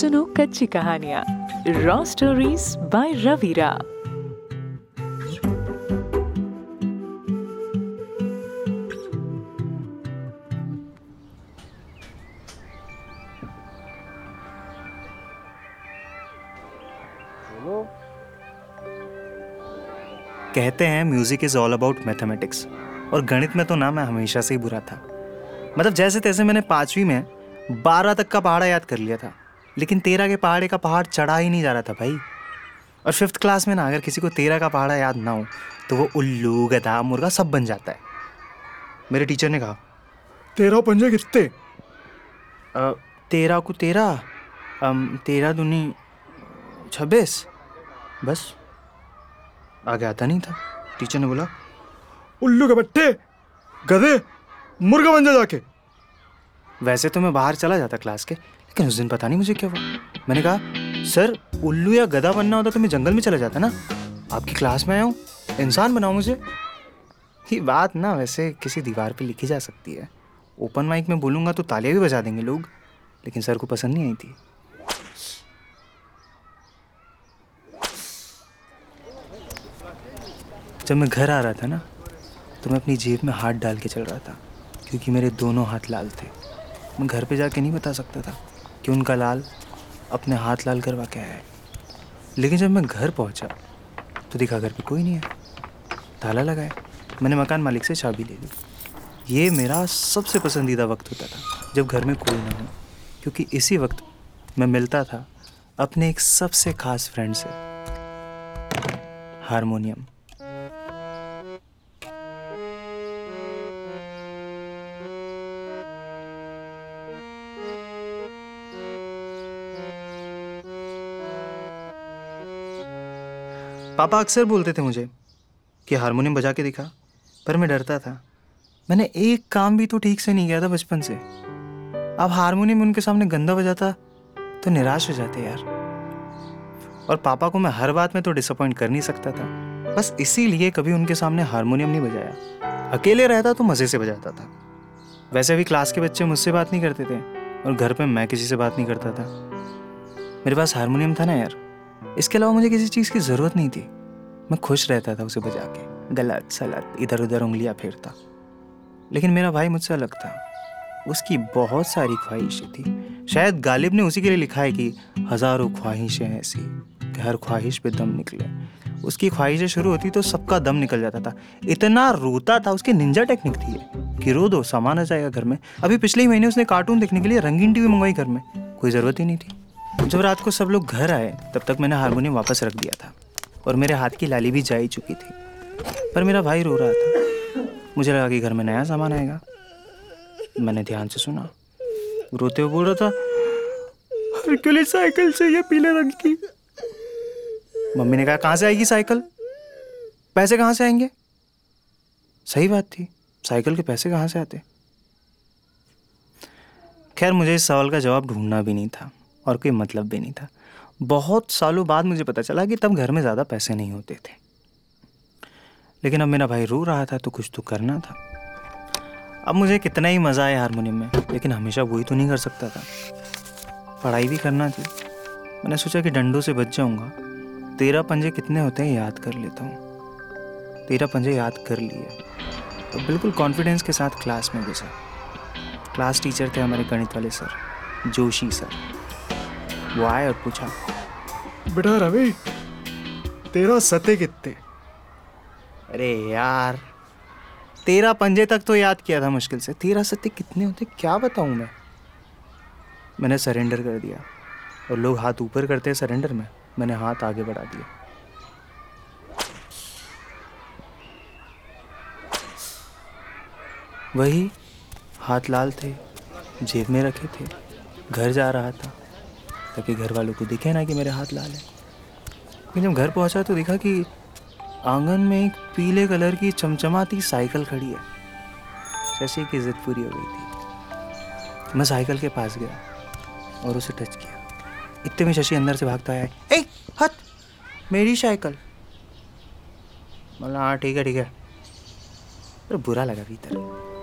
सुनो कच्ची कहानियाँ। रॉ स्टोरीज बाय रवीरा कहते हैं music is all about mathematics और गणित में तो ना मैं हमेशा से ही बुरा था। मतलब जैसे तैसे मैंने पांचवी में बारह तक का पहाड़ा याद कर लिया था। लेकिन तेरह के पहाड़े का पहाड़ चढ़ा ही नहीं जा रहा था भाई। और फिफ्थ क्लास में ना अगर किसी को तेरह का पहाड़ा याद ना हो तो वो उल्लू गधा मुर्गा सब बन जाता है। मेरे टीचर ने कहा तेरह पंजे कितने? "अ, तेरह को तेरह तेरह दूनी छब्बीस? बस आगे आता नहीं था। टीचर ने बोला उल्लू के बट्टे गधे मुर्गा बन जा जाके। वैसे तो मैं बाहर चला जाता क्लास के लेकिन उस दिन पता नहीं मुझे क्या हुआ। मैंने कहा, सर, उल्लू या गधा बनना होता तो मैं जंगल में चला जाता ना। आपकी क्लास में आया हूँ, इंसान बनाओ मुझे। ये बात ना वैसे किसी दीवार पे लिखी जा सकती है। ओपन माइक में बोलूँगा तो तालियाँ भी बजा देंगे लोग, लेकिन सर को पसंद नहीं आई थी। जब मैं घर आ रहा था ना तो मैं अपनी जेब में हाथ डाल के चल रहा था, क्योंकि मेरे दोनों हाथ लाल थे। मैं घर पे जाके नहीं बता सकता था। कि उनका लाल अपने हाथ लाल करवा के आया है। लेकिन जब मैं घर पहुँचा तो दिखा घर पे कोई नहीं है। ताला लगाया। मैंने मकान मालिक से चाबी ले ली। ये मेरा सबसे पसंदीदा वक्त होता था, जब घर में कोई ना हो। क्योंकि इसी वक्त मैं मिलता था अपने एक सबसे खास फ्रेंड से। हारमोनियम। पापा अक्सर बोलते थे मुझे कि हारमोनियम बजा के दिखा, पर मैं डरता था। मैंने एक काम भी तो ठीक से नहीं किया था बचपन से। अब हारमोनियम उनके सामने गंदा बजाता तो निराश हो जाते यार। और पापा को मैं हर बात में तो डिसअपॉइंट कर नहीं सकता था। बस इसीलिए कभी उनके सामने हारमोनियम नहीं बजाया। अकेले रहता तो मज़े से बजाता था। वैसे भी क्लास के बच्चे मुझसे बात नहीं करते थे, और घर पे मैं किसी से बात नहीं करता था। मेरे पास हारमोनियम था ना यार। इसके अलावा मुझे किसी चीज़ की ज़रूरत नहीं थी। मैं खुश रहता था उसे बजा के। गलत सलत इधर उधर उंगलियाँ फेरता। लेकिन मेरा भाई मुझसे अलग था। उसकी बहुत सारी ख्वाहिशें थी। शायद गालिब ने उसी के लिए लिखा है कि हज़ारों ख्वाहिशें ऐसी कि हर ख्वाहिश पे दम निकले। उसकी ख्वाहिशें शुरू होती तो सबका दम निकल जाता था। इतना रोता था, उसकी निंजा टेक्निक थी कि रो दो, सामान आ जाएगा घर में। अभी पिछले ही महीने उसने कार्टून देखने के लिए रंगीन टीवी मंगवाई घर में। कोई ज़रूरत ही नहीं थी। जब रात को सब लोग घर आए, तब तक मैंने हारमोनियम वापस रख दिया था और मेरे हाथ की लाली भी जा ही चुकी थी। पर मेरा भाई रो रहा था। मुझे लगा कि घर में नया सामान आएगा। मैंने ध्यान से सुना। रोते हुए बोल रहा था हरक्यूलिस साइकिल चाहिए पीले रंग की? मम्मी ने कहा, कहाँ से आएगी साइकिल? पैसे कहाँ से आएँगे? सही बात थी। साइकिल के पैसे कहाँ से आते? खैर, मुझे इस सवाल का जवाब ढूंढना भी नहीं था। और कोई मतलब भी नहीं था। बहुत सालों बाद मुझे पता चला कि तब घर में ज़्यादा पैसे नहीं होते थे। लेकिन अब मेरा भाई रो रहा था तो कुछ तो करना था। अब मुझे कितना ही मज़ा आया हारमोनियम में, लेकिन हमेशा वही तो नहीं कर सकता था। पढ़ाई भी करना थी। मैंने सोचा कि डंडों से बच जाऊँगा। तेरह पंजे कितने होते हैं याद कर लेता हूँ। तेरह पंजे याद कर लिए। तो बिल्कुल कॉन्फिडेंस के साथ क्लास में घुसा। क्लास टीचर थे हमारे गणित वाले सर, जोशी सर। वो आए और पूछा बेटा रवि तेरा सते कितने अरे यार तेरह पंजे तक तो याद किया था मुश्किल से। तेरह सत्ते कितने होते क्या बताऊँ मैं? मैंने सरेंडर कर दिया और लोग हाथ ऊपर करते हैं सरेंडर में। मैंने हाथ आगे बढ़ा दिया। वही हाथ लाल थे जेब में रखे थे घर जा रहा था। ताकि घर वालों को दिखे ना कि मेरे हाथ लाल है। लेकिन जब घर पहुँचा तो देखा कि आँगन में एक पीले कलर की चमचमाती साइकिल खड़ी है। शशि की जिद पूरी हो गई थी। मैं साइकिल के पास गया और उसे टच किया। इतने में शशि अंदर से भागता आया, ए, हट, मेरी साइकिल। बोला हाँ ठीक है ठीक है। पर बुरा लगा भीतर।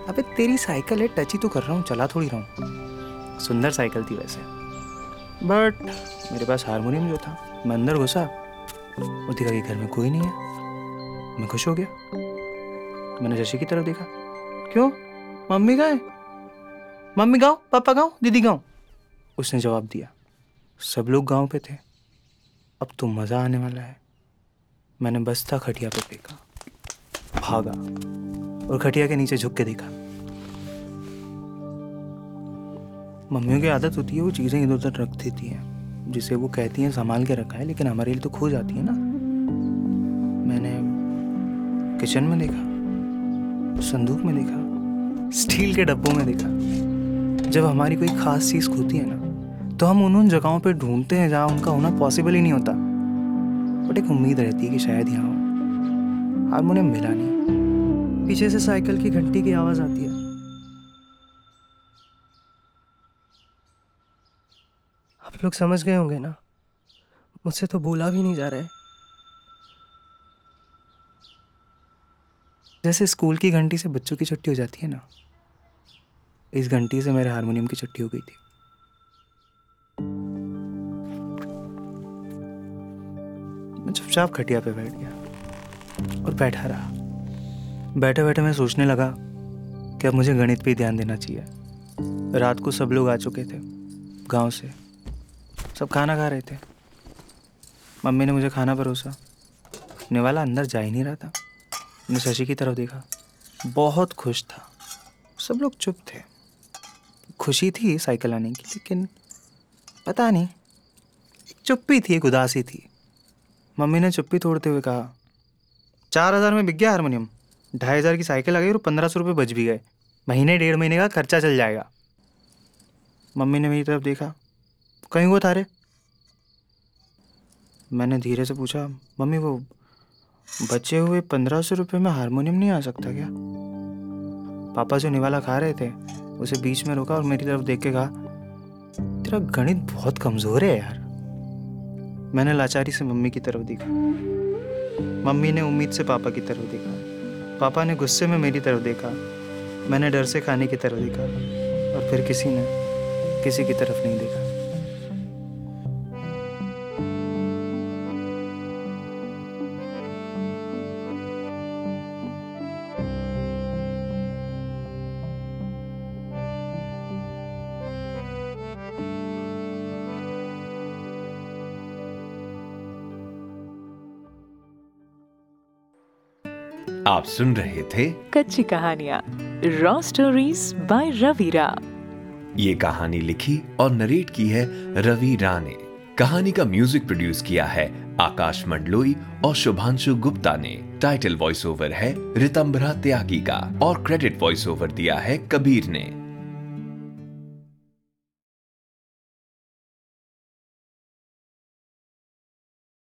अबे, तेरी साइकिल है, टच ही तो कर रहा हूँ, चला थोड़ी रहा हूँ। सुंदर साइकिल थी वैसे। बट मेरे पास हारमोनियम जो था, मैं अंदर घुसा। और देखा कि घर में कोई नहीं है। मैं खुश हो गया। मैंने शशि की तरफ़ देखा। क्यों? मम्मी है? मम्मी गाँव पापा गाँव दीदी गाँव उसने जवाब दिया, सब लोग गाँव पे थे। अब तो मज़ा आने वाला है। मैंने बस्ता खटिया पे फेंका, भागा और खटिया के नीचे झुक के देखा। मम्मियों की आदत होती है, वो चीज़ें इधर उधर रख देती हैं, जिसे वो कहती हैं, संभाल के रखा है, लेकिन हमारे लिए तो खो जाती है ना। मैंने किचन में देखा, संदूक में देखा, स्टील के डब्बों में देखा। जब हमारी कोई खास चीज़ खोती है ना तो हम उन उन जगहों पे ढूंढते हैं जहाँ उनका होना पॉसिबल ही नहीं होता। बट एक उम्मीद रहती है कि शायद यहाँ हारमोनियम मिला नहीं। पीछे से साइकिल की घंटी की आवाज़ आती है। आप लोग समझ गए होंगे ना? मुझसे तो बोला भी नहीं जा रहा है। जैसे स्कूल की घंटी से बच्चों की छुट्टी हो जाती है ना, इस घंटी से मेरे हारमोनियम की छुट्टी हो गई थी। मैं चुपचाप खटिया पे बैठ गया और बैठा रहा। बैठे बैठे मैं सोचने लगा कि अब मुझे गणित पे ध्यान देना चाहिए। रात को सब लोग आ चुके थे, गाँव से। सब खाना खा रहे थे। मम्मी ने मुझे खाना परोसा। निवाला अंदर जा ही नहीं रहा था। मैंने शशि की तरफ़ देखा। बहुत खुश था। सब लोग चुप थे। खुशी थी साइकिल आने की, लेकिन पता नहीं चुप्पी थी, एक उदासी थी। मम्मी ने चुप्पी तोड़ते हुए कहा, चार हज़ार में बिक गया हारमोनियम। ढाई हज़ार की साइकिल आ गई और पंद्रह सौ रुपये बच भी गए। महीने, डेढ़ महीने का खर्चा चल जाएगा। मम्मी ने मेरी तरफ़ देखा। कहीं वो थारे मैंने धीरे से पूछा, मम्मी, वो बचे हुए पंद्रह सौ रुपये में हारमोनियम नहीं आ सकता क्या? पापा जो निवाला खा रहे थे, उसे बीच में रोका और मेरी तरफ़ देख के कहा, तेरा गणित बहुत कमज़ोर है यार। मैंने लाचारी से मम्मी की तरफ़ देखा। मम्मी ने उम्मीद से पापा की तरफ़ देखा। पापा ने गुस्से में मेरी तरफ़ देखा। मैंने डर से खाने की तरफ़ देखा और फिर किसी ने किसी की तरफ़ नहीं देखा। आप सुन रहे थे कच्ची कहानियाँ रॉ स्टोरीज बाय रवीरा ये कहानी लिखी और नरेट की है रवि रा ने। कहानी का म्यूज़िक प्रोड्यूस किया है आकाश मंडलोई और शुभांशु गुप्ता ने। टाइटल वॉइस ओवर है रितम्बरा त्यागी का और क्रेडिट वॉइस ओवर दिया है कबीर ने।